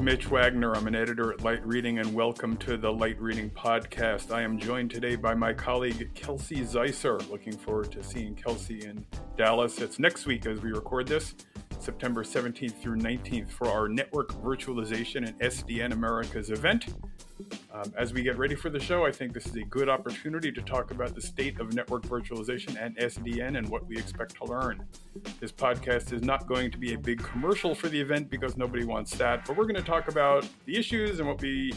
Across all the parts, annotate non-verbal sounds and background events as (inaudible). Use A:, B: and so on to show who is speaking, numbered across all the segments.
A: Mitch Wagner. I'm an editor at Light Reading, and welcome to the Light Reading Podcast. I am joined today by my colleague Kelsey Ziser. Looking forward to seeing Kelsey in Dallas. It's next week as we record this, September 17th through 19th, for our Network Virtualization and SDN Americas event. Um, as we get ready for the show, I think this is a good opportunity to talk about the state of network virtualization and SDN and what we expect to learn. This podcast is not going to be a big commercial for the event because nobody wants that, but we're going to talk about the issues and what we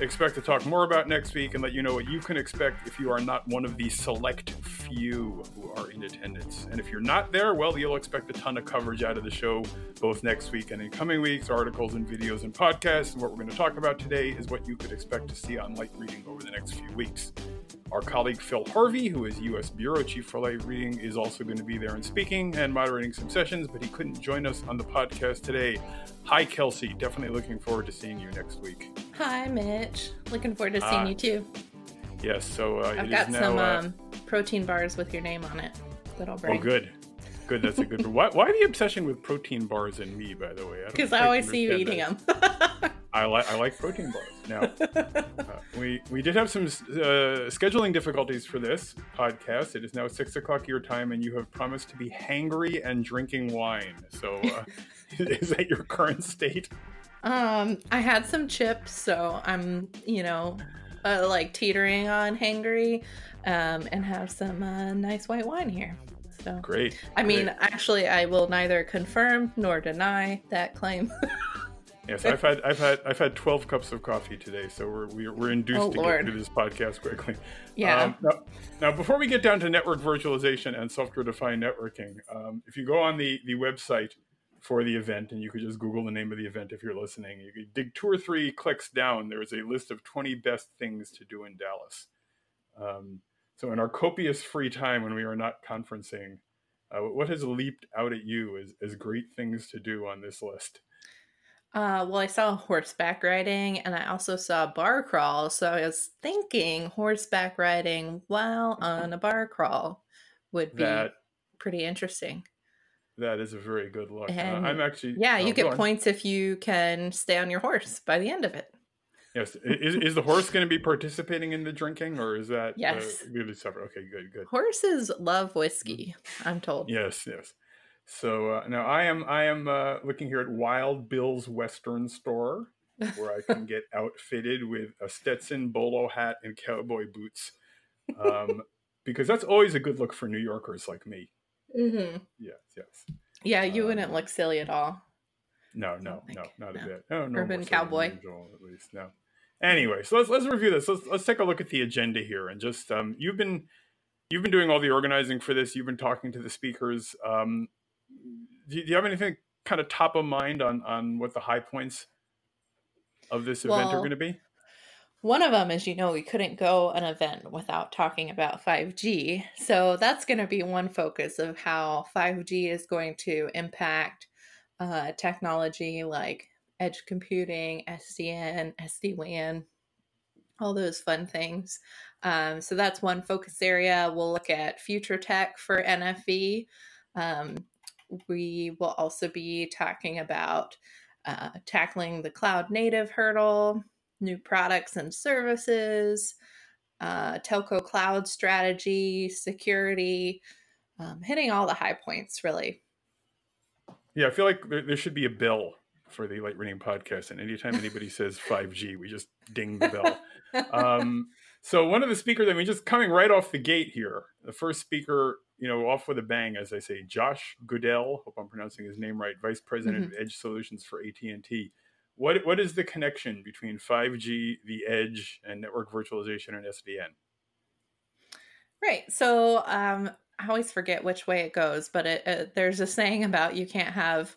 A: expect to talk more about next week and let you know what you can expect if you are not one of the select few who are in attendance. And if you're not there, well, you'll expect a ton of coverage out of the show both next week and in coming weeks, articles and videos and podcasts. And what we're going to talk about today is what you could expect to see on Light Reading over the next few weeks. Our colleague Phil Harvey, who is U.S. Bureau Chief for Light Reading, is also going to be there and speaking and moderating some sessions, but he couldn't join us on the podcast today. Hi, Kelsey. Definitely looking forward to seeing you next week.
B: Hi, Mitch. Looking forward to seeing uh, you too.
A: Yes, so uh,
B: I've got now, some uh, um, protein bars with your name on it that I'll bring.
A: Oh, good. Good, that's a good. (laughs) why, why the obsession with protein bars and me? By the way,
B: because I, I, always see you eating that.
A: them. (laughs) (laughs) I like I like protein bars. Now, (laughs) uh, we we did have some uh, scheduling difficulties for this podcast. It is now six o'clock your time, and you have promised to be hangry and drinking wine. So, uh, (laughs) is that your current state?
B: Um, I had some chips, so I'm you know, uh, like teetering on hangry, um, and have some uh, nice white wine here. So
A: great.
B: I mean, great. actually, I will neither confirm nor deny that claim.
A: Yes, I've had I've had I've had twelve cups of coffee today, so we're we're, we're induced oh, to Lord. get through this podcast quickly.
B: Yeah. Um,
A: now, now, before we get down to network virtualization and software-defined networking, um, if you go on the the website for the event, and you could just Google the name of the event if you're listening, you could dig two or three clicks down. There is a list of twenty best things to do in Dallas. Um, so, in our copious free time when we are not conferencing, uh, what has leaped out at you as, as great things to do on this list?
B: Uh, well, I saw (laughs) horseback riding and I also saw bar crawl. So I was thinking horseback riding while on a bar crawl would be that, pretty interesting.
A: That is a very good look. And, uh, I'm actually.
B: Yeah, you oh, get points if you can stay on your horse by the end of it.
A: Yes. Is, is the horse going to be participating in the drinking or is that uh,
B: yes.
A: uh, separate? Okay, good, good.
B: Horses love whiskey, I'm told.
A: Yes, yes. So uh, now I am I am uh, looking here at Wild Bill's Western Store where I can (laughs) get outfitted with a Stetson bolo hat and cowboy boots. Um, because that's always a good look for New Yorkers like me.
B: Mm-hmm.
A: Yes, yes.
B: Yeah, you um, wouldn't look silly at all.
A: No, no, no, not no. a bit. Oh,
B: no, Urban cowboy.
A: Usual, at least no. Anyway, so let's let's review this. Let's let's take a look at the agenda here and just um, you've been you've been doing all the organizing for this. You've been talking to the speakers. Um, do, you, have anything kind of top of mind on on what the high points of this event well, are going to be?
B: One of them is, you know, we couldn't go an event without talking about 5G. So that's going to be one focus of how 5G is going to impact uh, technology like edge computing, SDN, SD WAN, all those fun things. Um, so that's one focus area. We'll look at future tech for NFV. Um, we will also be talking about uh, tackling the cloud native hurdle, new products and services, uh, telco cloud strategy, security, um, hitting all the high points really.
A: Yeah, I feel like there, there should be a bill for the Light Reading podcast. And anytime anybody says 5G, we just ding the bell. (laughs) um, so one of the speakers, I mean, just coming right off the gate here, the first speaker, you know, off with a bang, as I say, Josh Goodell. Hope I'm pronouncing his name right. Vice President mm-hmm. of Edge Solutions for AT&T. What what is the connection between 5G, the edge, and network virtualization and SDN?
B: Right. So um, I always forget which way it goes, but it, it, there's a saying about you can't have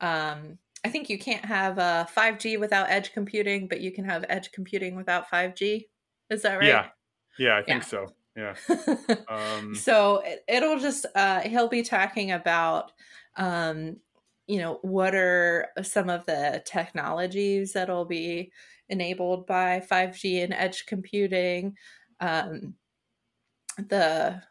B: um, I think you can't have uh, 5G without edge computing, but you can have edge computing without 5G. Is that right?
A: Yeah. Yeah, I think yeah. so. Yeah. (laughs)
B: um, so it, will just, uh, he'll be talking about, um, you know, what are some of the technologies that'll be enabled by 5G and edge computing, um, the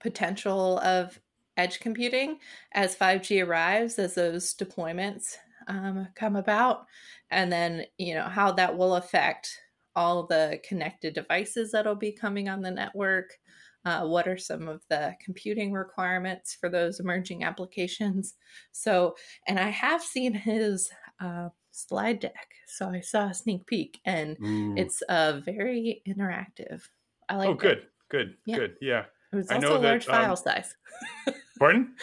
B: potential of edge computing as 5G arrives, as those deployments um, come about, and then you know how that will affect all the connected devices that'll be coming on the network. Uh, what are some of the computing requirements for those emerging applications? So, and I have seen his uh, slide deck, so I saw a sneak peek, and
A: Ooh.
B: it's uh, very interactive. I like.
A: oh, good, good,
B: Yeah.
A: good. Yeah.
B: It was
A: I
B: also
A: know
B: a large
A: that, um,
B: file size. (laughs)
A: Pardon?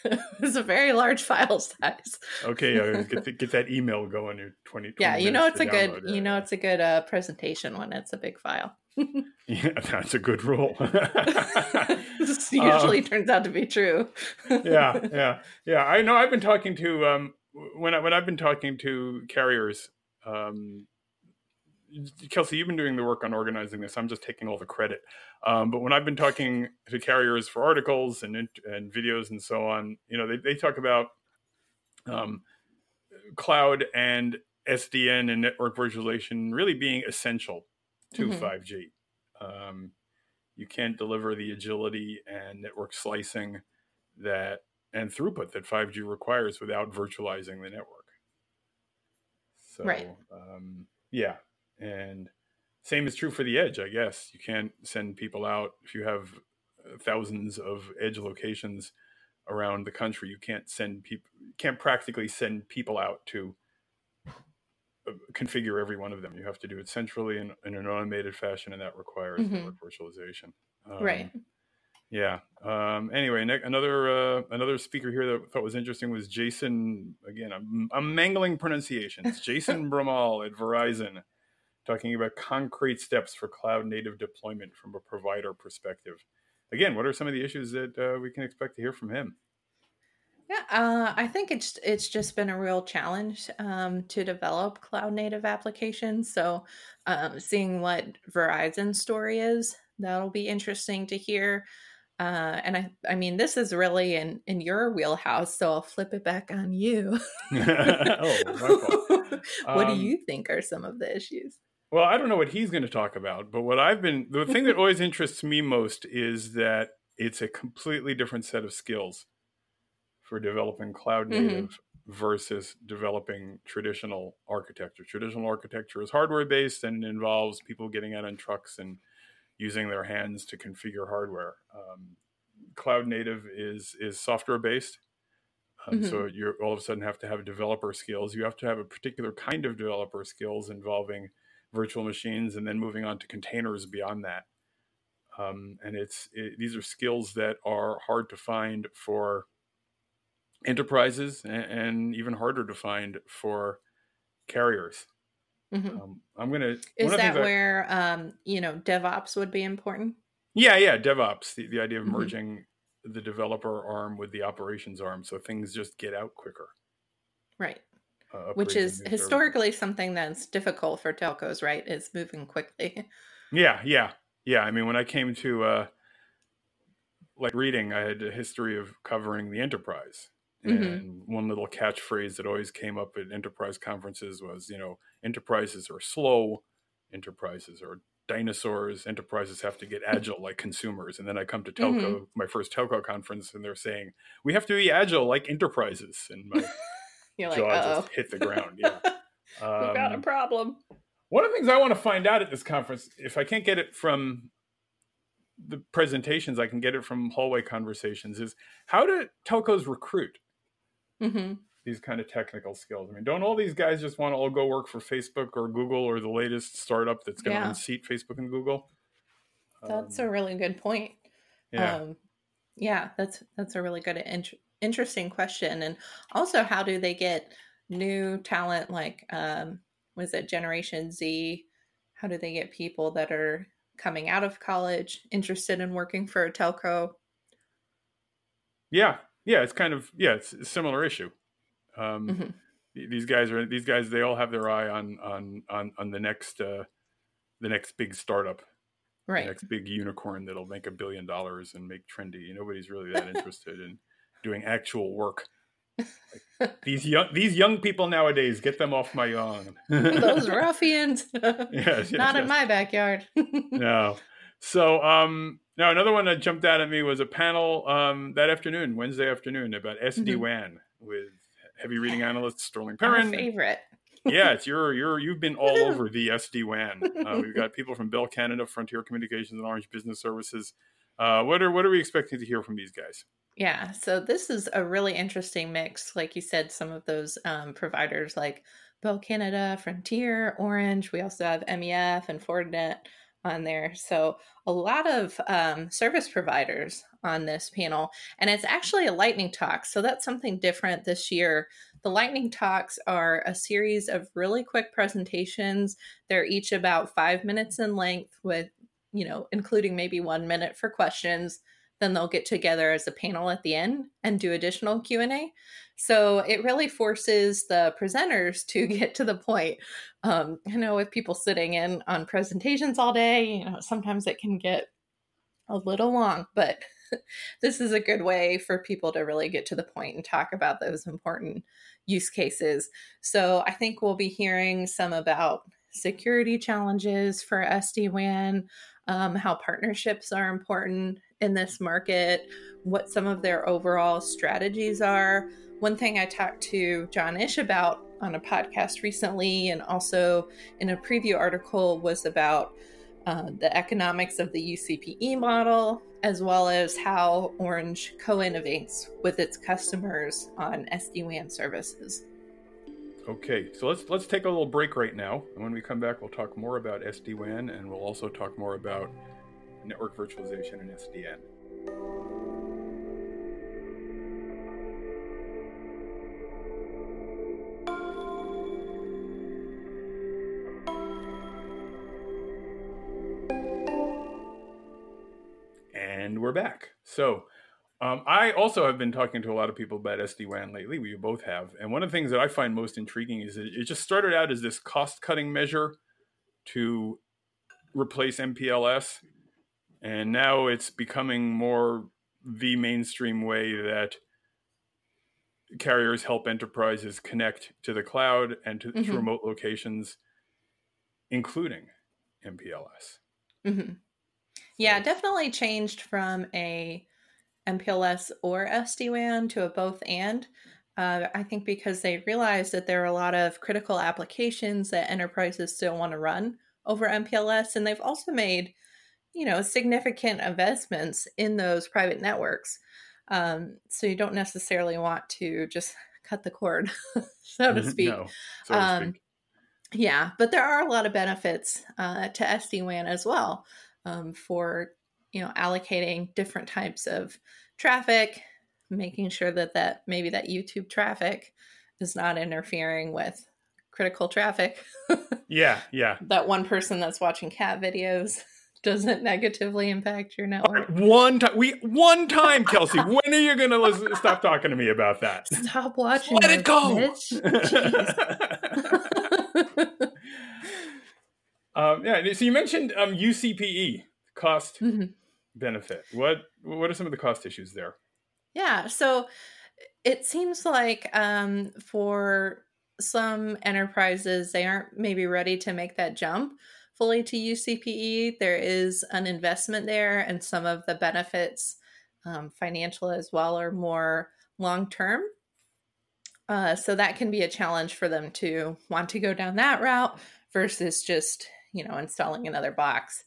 A: (laughs)
B: it was a very large file (laughs) size.
A: Okay, uh, (laughs) get the, get that email going. Your 20, 20
B: Yeah, you know it's a good
A: download.
B: you know it's a good uh, presentation when it's a big file.
A: yeah, that's a good rule.
B: this usually turns out to be true.
A: yeah, yeah, yeah. I know. I've been talking to um when I when I've been talking to carriers. Um, Kelsey, you've been doing the work on organizing this. I'm just taking all the credit. Um, but when I've been talking to carriers for articles and and videos and so on, you know, they they talk about um, cloud and SDN and network virtualization really being essential to
B: Mhm.
A: 5G. Um, you can't deliver the agility and network slicing that and throughput that 5G requires without virtualizing the network. So,
B: Right.
A: um, yeah, and same is true for the edge. I guess you can't send people out if you have uh, thousands of edge locations around the country. You can't send people. Can't practically send people out to uh, configure every one of them. You have to do it centrally in, in an automated fashion, and that requires
B: Mhm.
A: network virtualization. Um,
B: right.
A: yeah. Um, anyway, ne- another uh, another speaker here that I thought was interesting was Jason. Again, I'm, I'm mangling pronunciations. Jason (laughs) Brumal at Verizon, talking about concrete steps for cloud native deployment from a provider perspective. Again, what are some of the issues that uh, we can expect to hear from him?
B: Yeah, uh, I think it's it's just been a real challenge um, to develop cloud native applications. So, um, seeing what Verizon's story is, that'll be interesting to hear. Uh, and I, I mean, this is really in in your wheelhouse, so I'll flip it back on you. (laughs)
A: oh, (laughs)
B: what do
A: Um,
B: you think are some of the issues?
A: Well, I don't know what he's going to talk about, but what I've been the thing that always interests me most is that it's a completely different set of skills for developing cloud
B: Mhm.
A: native versus developing traditional architecture. Traditional architecture is hardware based and involves people getting out on trucks and using their hands to configure hardware. Um, cloud native is is software based. Um, So you all of a sudden have to have developer skills. You have to have a particular kind of developer skills involving virtual machines and then moving on to containers beyond that. Um, and it's it, these are skills that are hard to find for enterprises and, and even harder to find for carriers.
B: Mhm.
A: Um, I'm gonna.
B: Is
A: one of the
B: that
A: things I-
B: where um, you know DevOps would be important?
A: Yeah, yeah, DevOps, the, the idea of
B: Mhm.
A: merging the developer arm with the operations arm so things just get out quicker.
B: Right.
A: Uh,
B: Which is
A: and new services.
B: historically something that's difficult for telcos, right? Is moving quickly. (laughs)
A: Yeah, yeah, yeah. I mean, when I came to uh, Light Reading, I had a history of covering the enterprise.
B: Mhm.
A: And one little catchphrase that always came up at enterprise conferences was, you know, enterprises are slow, enterprises are dinosaurs, enterprises have to get (laughs) agile like consumers. And then I come to telco, my first telco conference, and they're saying, we have to be agile like enterprises. And my (laughs)
B: You're like,
A: jaw just hit the ground. Yeah. (laughs)
B: we got a
A: Um,
B: problem.
A: one of the things I want to find out at this conference, if I can't get it from the presentations, I can get it from hallway conversations, is how do telcos recruit
B: hmm
A: these kind of technical skills? I mean, don't all these guys just want to all go work for Facebook or Google or the latest startup that's going to
B: Yeah.
A: unseat Facebook and Google?
B: That's
A: Um,
B: a really good point.
A: yeah.
B: Um, yeah, that's that's a really good, int- interesting question. And also, how do they get new talent? Like, um, was it Generation Z? How do they get people that are coming out of college interested in working for a telco?
A: yeah, yeah, it's kind of yeah, it's a similar issue. Um,
B: Mhm.
A: These guys are these guys. They all have their eye on on on on the next uh, the next big startup. the
B: Right.
A: next big unicorn that'll make a billion dollars and make trendy. Nobody's really that interested in doing actual work. Like, (laughs) these young these young people nowadays, get them off my lawn. (laughs)
B: Those ruffians. (laughs)
A: yes, yes,
B: Not in my backyard.
A: no. So um now another one that jumped out at me was a panel um that afternoon, Wednesday afternoon, about SD WAN with heavy reading analyst Sterling Perrin.
B: favorite.
A: yeah, it's your your you've been all over the SD WAN. Uh, we've got people from Bell Canada, Frontier Communications, and Orange Business Services. Uh, what are what are we expecting to hear from these guys?
B: Yeah, so this is a really interesting mix. Like you said, some of those um, providers like Bell Canada, Frontier, Orange. We also have MEF and Fortinet on there. So a lot of um, service providers on this panel, and it's actually a lightning talk. So that's something different this year. The lightning talks are a series of really quick presentations. They're each about five minutes in length, with you know, including maybe one minute for questions then they'll get together as a panel at the end and do additional q&a so it really forces the presenters to (laughs) get to the point. Um, i know with people sitting in on presentations all day you know sometimes it can get a little long but (laughs) this is a good way for people to really get to the point and talk about those important use cases. So i think we'll be hearing some about security challenges for sd-wan um, how partnerships are important in this market, what some of their overall strategies are. One thing I talked to John Isch about on a podcast recently, and also in a preview article, was about uh, the economics of the UCPE model, as well as how Orange co innovates with its customers on SD WAN services.
A: Okay, so let's let's take a little break right now, and when we come back, we'll talk more about SD WAN, and we'll also talk more about network virtualization and SDN. And we're back. So, um, I also have been talking to a lot of people about SD WAN lately. We both have. And one of the things that I find most intriguing is that it just started out as this cost cutting measure to replace MPLS and now it's becoming more the mainstream way that carriers help enterprises connect to the cloud and to, mm-hmm. to remote locations, including MPLS.
B: Mm-hmm. Yeah, so. definitely changed from a MPLS or SD WAN to a both and. Uh, I think because they realized that there are a lot of critical applications that enterprises still want to run over MPLS, and they've also made you know significant investments in those private networks um, so you don't necessarily want to just (laughs) cut the cord (laughs) so to speak, no, so to um, speak. yeah but there are a lot of benefits uh, to sd-wan as well um, for you know allocating different types of traffic making sure that that maybe that youtube traffic is not interfering with critical traffic (laughs)
A: yeah yeah
B: that one person that's watching cat videos (laughs) doesn't negatively impact your network.
A: Right, one time, we one time, Kelsey. (laughs) when are you going to stop talking to me about that?
B: Stop watching.
A: Let it go. um, yeah. So you mentioned um, UCPE cost mm-hmm. Benefit. What what are some of the cost issues there?
B: Yeah. So it seems like um, for some enterprises, they aren't maybe ready to make that jump fully to UCPE. There is an investment there, and some of the benefits, um, financial as well, are more long term. Uh, so that can be a challenge for them to want to go down that route versus just you know installing another box.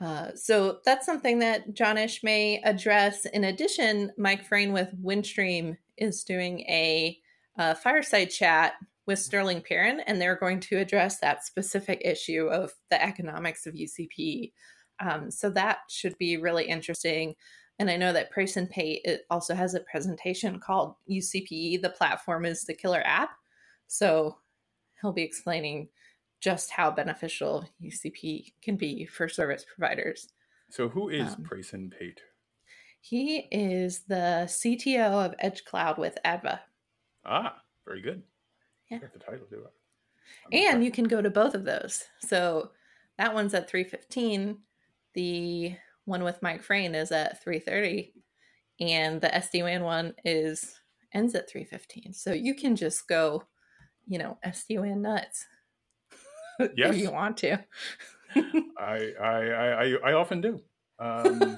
B: Uh, so that's something that John Isch may address. In addition, Mike Frane with Windstream is doing a, a fireside chat with Sterling Perrin, and they're going to address that specific issue of the economics of UCP. Um, so that should be really interesting. And I know that Prayson Pate also has a presentation called UCPE. The platform is the killer app. So he'll be explaining just how beneficial UCP can be for service providers.
A: So who is um, Prayson Pate?
B: He is the CTO of Edge Cloud with Adva.
A: Ah, very good.
B: Yeah.
A: the title it.
B: and you can go to both of those. So that one's at 315. The one with Mike Frane is at 330. And the SD-WAN one is ends at 315. So you can just go, you know, SD-WAN nuts. (laughs)
A: Yes.
B: if you want to.
A: I, I, I, I often do. Um,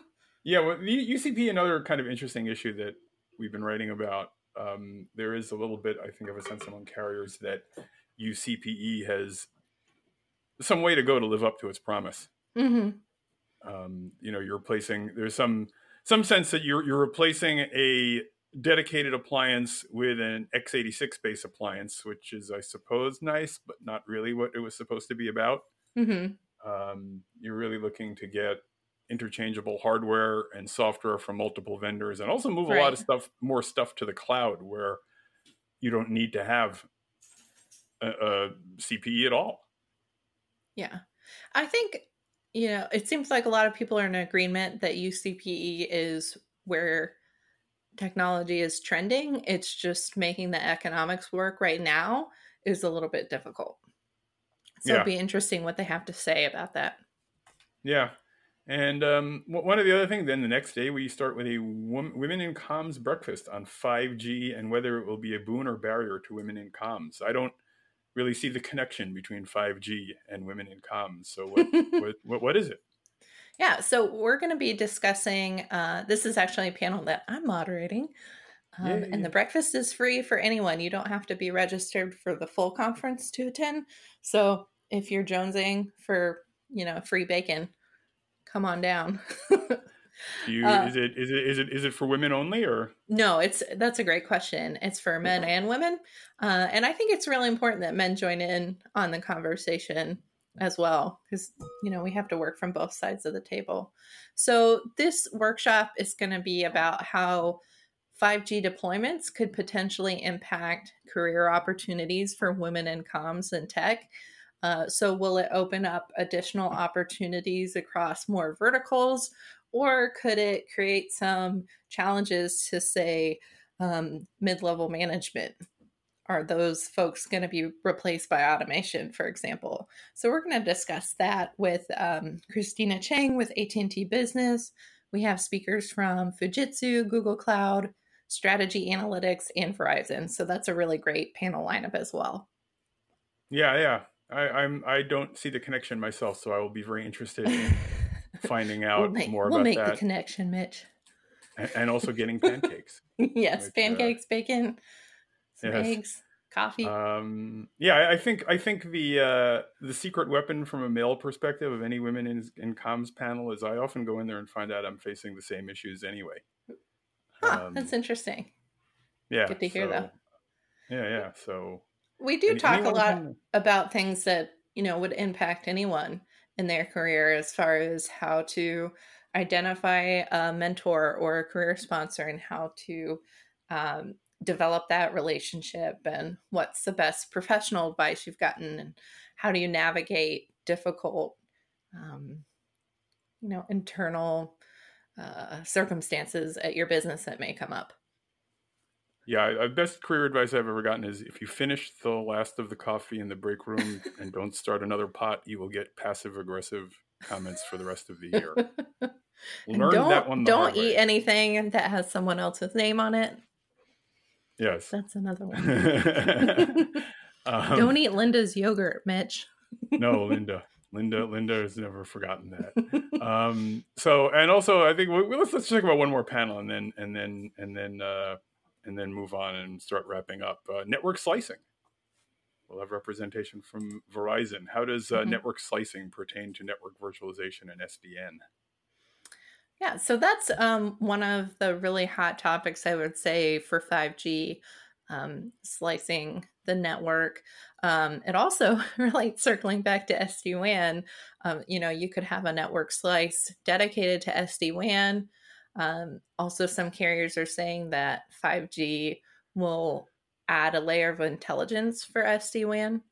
A: (laughs) yeah, well, UCP, another kind of interesting issue that we've been writing about um, there is a little bit, I think, of a sense among carriers that UCPE has some way to go to live up to its promise.
B: Mm-hmm.
A: Um, you know, you're replacing. There's some some sense that you're you're replacing a dedicated appliance with an x86 base appliance, which is, I suppose, nice, but not really what it was supposed to be about.
B: Mm-hmm.
A: Um, you're really looking to get interchangeable hardware and software from multiple vendors, and also move a lot of stuff, more stuff to the cloud, where you don't need to have a, a CPE at all.
B: Yeah. I think, you know, it seems like a lot of people are in agreement that UCPE is where technology is trending. It's just making the economics work right now is a little bit difficult. So
A: Yeah.
B: it'd be interesting what they have to say about that.
A: Yeah. And um, one of the other things, then the next day, we start with a wom- Women in Comms breakfast on 5G and whether it will be a boon or barrier to women in comms. I don't really see the connection between 5G and women in comms. So, what, (laughs) what, what, what is it?
B: Yeah, so we're going to be discussing. Uh, this is actually a panel that I'm moderating, um, and the breakfast is free for anyone. You don't have to be registered for the full conference to attend. So if you're jonesing for you know free bacon, come on down. (laughs)
A: Do you,
B: Uh,
A: is it is it is it is it for women only or
B: no, it's that's a great question. It's for men and women, uh, and I think it's really important that men join in on the conversation as well because you know we have to work from both sides of the table. So this workshop is going to be about how 5G deployments could potentially impact career opportunities for women in comms and tech. Uh, so will it open up additional opportunities across more verticals? or could it create some challenges to say um, mid-level management are those folks going to be replaced by automation for example? So we're going to discuss that with um, christina chang with at&t business. We have speakers from fujitsu google cloud strategy analytics and verizon. So that's a really great panel lineup as well.
A: Yeah yeah. I, I'm I don't see the connection myself, so I will be very interested in (laughs) finding out
B: we'll make,
A: more
B: we'll
A: about
B: make
A: that,
B: the connection mitch.
A: And, and also getting pancakes. (laughs)
B: yes
A: Which, uh,
B: pancakes bacon. some
A: yes.
B: Eggs coffee
A: Um, yeah, I- think I think the uh, the secret weapon from a male perspective of any women in in comms panel is I often go in there and find out I'm facing the same issues anyway.
B: Huh,
A: Um,
B: that's interesting.
A: yeah,
B: good to hear, though.
A: Yeah, yeah. So
B: We do
A: any-
B: talk a lot
A: can-
B: about things that, you know, would impact anyone in their career as far as how to identify a mentor or a career sponsor and how to um, develop that relationship and what's the best professional advice you've gotten and how do you navigate difficult, um, you know, internal uh, circumstances at your business that may come up.
A: Yeah, I- best career advice I've ever gotten is if you finish the last of the coffee in the break room (laughs) and don't start another pot, you will get passive aggressive comments for the rest of the year. (laughs) Learn
B: don't
A: that one. The
B: don't eat
A: way.
B: anything that has someone else's name on it.
A: Yes.
B: That's another (laughs) one. (laughs)
A: um,
B: don't eat Linda's yogurt, Mitch.
A: no, Linda. Linda. Linda has never forgotten that. (laughs) Um, so, and also, I think we, let's let's talk about one more panel, and then and then and then uh, and then move on and start wrapping up. Uh, network slicing. We'll have representation from Verizon. How does uh,
B: Mhm.
A: network slicing pertain to network virtualization and SDN?
B: Yeah, so that's um, one of the really hot topics I would say for 5G, um, slicing the network. Um, it also (laughs) relates circling back to SD WAN. Um, you know, you could have a network slice dedicated to SD WAN. Um, also, some carriers are saying that 5G will add a layer of intelligence for SD WAN.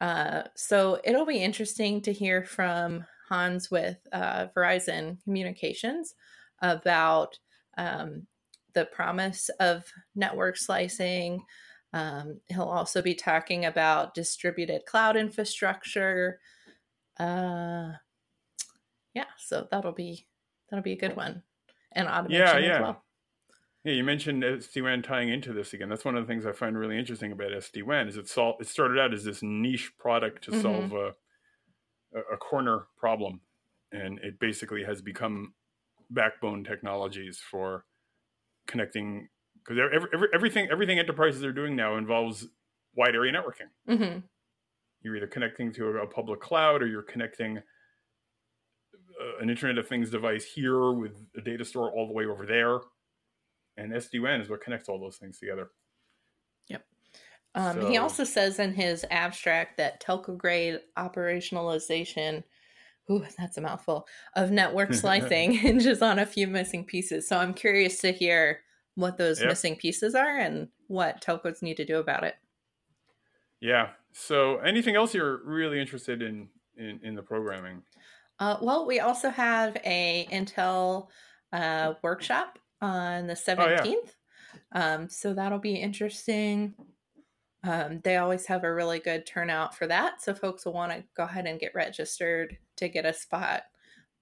B: Uh, so it'll be interesting to hear from Hans with uh, Verizon Communications about um, the promise of network slicing. Um, he'll also be talking about distributed cloud infrastructure. Uh, yeah, so that'll be that'll be a good one, and automation
A: Yeah,
B: as
A: yeah.
B: well.
A: Yeah, you mentioned SD-WAN tying into this again. That's one of the things I find really interesting about SD-WAN is it sol- it started out as this niche product to
B: Mhm.
A: solve a, a corner problem, and it basically has become backbone technologies for connecting because every, every, everything everything enterprises are doing now involves wide area networking.
B: Mm-hmm.
A: You're either connecting to a, public cloud or you're connecting uh, an Internet of Things device here with a data store all the way over there. And SD-WAN is what connects all those things together.
B: Um,
A: So-
B: He also says in his abstract that telco grade operationalization, ooh, that's a mouthful, of network slicing (laughs) hinges on a few missing pieces. So I'm curious to hear what those
A: Yep.
B: missing pieces are and what telcos need to do about it.
A: Yeah. So anything else you're really interested in in, in the programming?
B: Uh, well, we also have a Intel uh, workshop on the
A: Oh, yeah.
B: 17th. um, so that'll be interesting. Um, they always have a really good turnout for that. So folks will want to go ahead and get registered to get a spot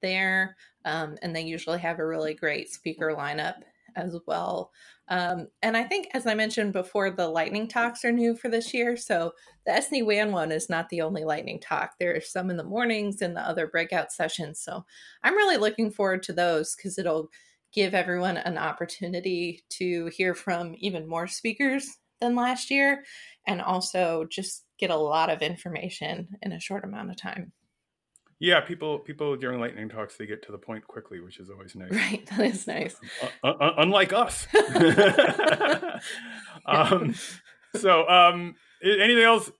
B: there. Um, and they usually have a really great speaker lineup as well. Um, and I think, as I mentioned before, the lightning talks are new for this year. So the SD WAN one is not the only lightning talk. There are some in the mornings and the other breakout sessions. So I'm really looking forward to those because it'll give everyone an opportunity to hear from even more speakers than last year and also just get a lot of information in a short amount of time.
A: Yeah, people people during lightning talks they get to the point quickly, which is always nice.
B: Right. (laughs) That is nice. (laughs)
A: Uh, uh, unlike us. (laughs) um, so, um, anything else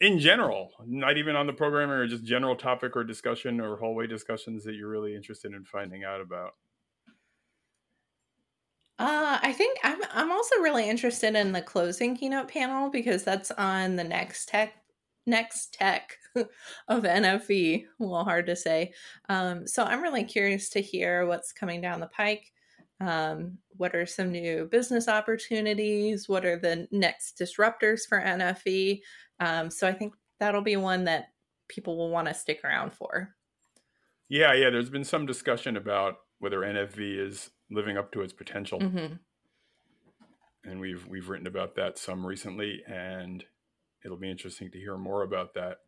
A: in general, not even on the programming or just general topic or discussion or hallway discussions that you're really interested in finding out about?
B: Uh, I think I'm I'm also really interested in the closing keynote panel because that's on the next tech next tech (laughs) of NFV. Little hard to say. Um, so I'm really curious to hear what's coming down the pike. Um, what are some new business opportunities? What are the next disruptors for NFV? Um, so I think that'll be one that people will want to stick around for.
A: Yeah, yeah. There's been some discussion about whether NFV is living up to its potential,
B: hmm
A: and we've we've written about that some recently, and it'll be interesting to hear more about that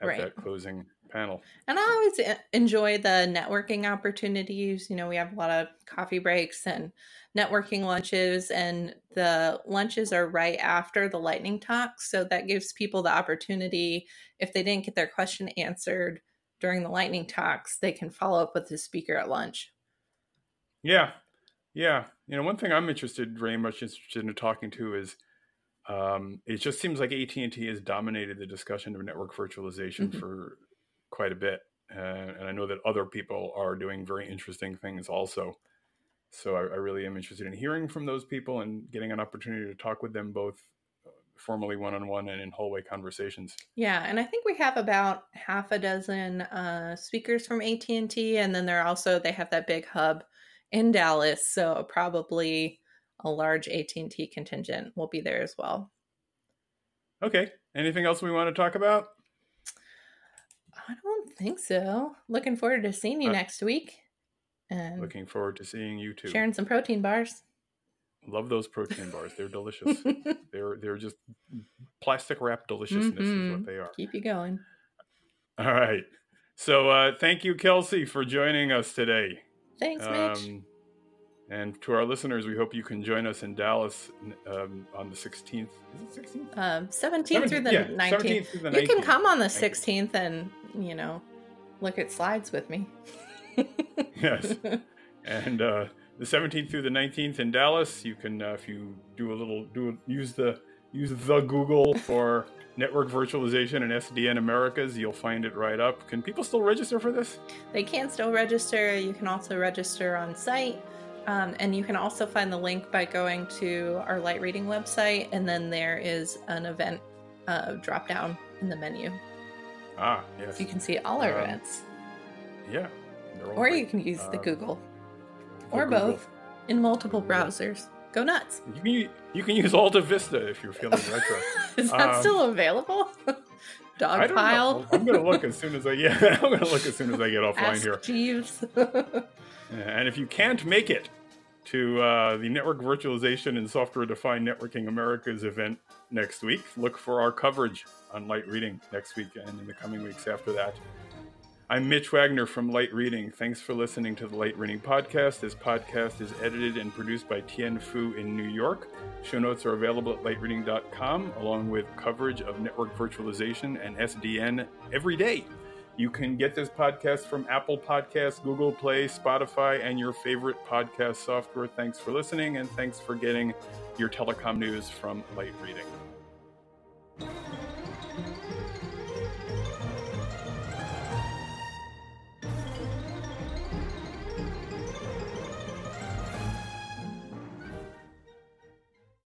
A: at
B: Right.
A: that closing panel.
B: And I always e- enjoy the networking opportunities. You know, we have a lot of coffee breaks and networking lunches, and the lunches are right after the lightning talk. So that gives people the opportunity, if they didn't get their question answered during the lightning talks, they can follow up with the speaker at lunch.
A: Yeah, yeah. You know, one thing I'm interested, very much interested in talking to is, um, it just seems like AT and T has dominated the discussion of network virtualization
B: Mhm.
A: for quite a bit, uh, and I know that other people are doing very interesting things also. So I, I really am interested in hearing from those people and getting an opportunity to talk with them both uh, formally one on one and in hallway conversations.
B: Yeah, and I think we have about half a dozen uh, speakers from AT and T, and then they're also they have that big hub in Dallas, so probably a large AT and T contingent will be there as well.
A: Okay. Anything else we want to talk about?
B: I don't think so. Looking forward to seeing you
A: Uh,
B: next week and
A: Looking forward to seeing you too.
B: sharing some protein bars.
A: Love those protein bars. They're delicious. (laughs) they're they're just plastic wrapped deliciousness is
B: Mhm.
A: what they are.
B: Keep you going.
A: All right. So uh, thank you, Kelsey, for joining us today.
B: Thanks, Mitch.
A: Um, and to our listeners, we hope you can join us in Dallas um, on the 16th. Is it 16th?
B: Um, 17th through the
A: yeah,
B: 19th.
A: 17th through the
B: You can come on the
A: Thank you.
B: 16th and, you know, look at slides with me. (laughs)
A: Yes. And uh, the 17th through the 19th in Dallas, you can, uh, if you do a little, do use the use the Google for network virtualization and SDN Americas, you'll find it right up. Can people still register for this?
B: They can still register. You can also register on site. Um, and you can also find the link by going to our light reading website. And then there is an event uh, drop down in the menu.
A: Ah, yes.
B: So you can see all our
A: Um,
B: events.
A: Yeah.
B: Or
A: great.
B: you can use the
A: um,
B: Google or
A: Google.
B: both in multiple browsers. Go nuts.
A: You can, you can use Alta Vista if you're feeling (laughs) retro.
B: Is that
A: Um,
B: still available? (laughs) Dog pile.
A: I'm gonna look as soon as I yeah. (laughs) I'm gonna look as soon as I get offline
B: Ask
A: here.
B: Jeeves.
A: And if you can't make it to uh, the Network Virtualization and Software Defined Networking Americas event next week, look for our coverage on Light Reading next week and in the coming weeks after that. I'm Mitch Wagner from Light Reading. Thanks for listening to the Light Reading Podcast. This podcast is edited and produced by Tian Fu in New York. Show notes are available at lightreading.com, along with coverage of network virtualization and SDN every day. You can get this podcast from Apple Podcasts, Google Play, Spotify, and your favorite podcast software. Thanks for listening, and thanks for getting your telecom news from Light Reading.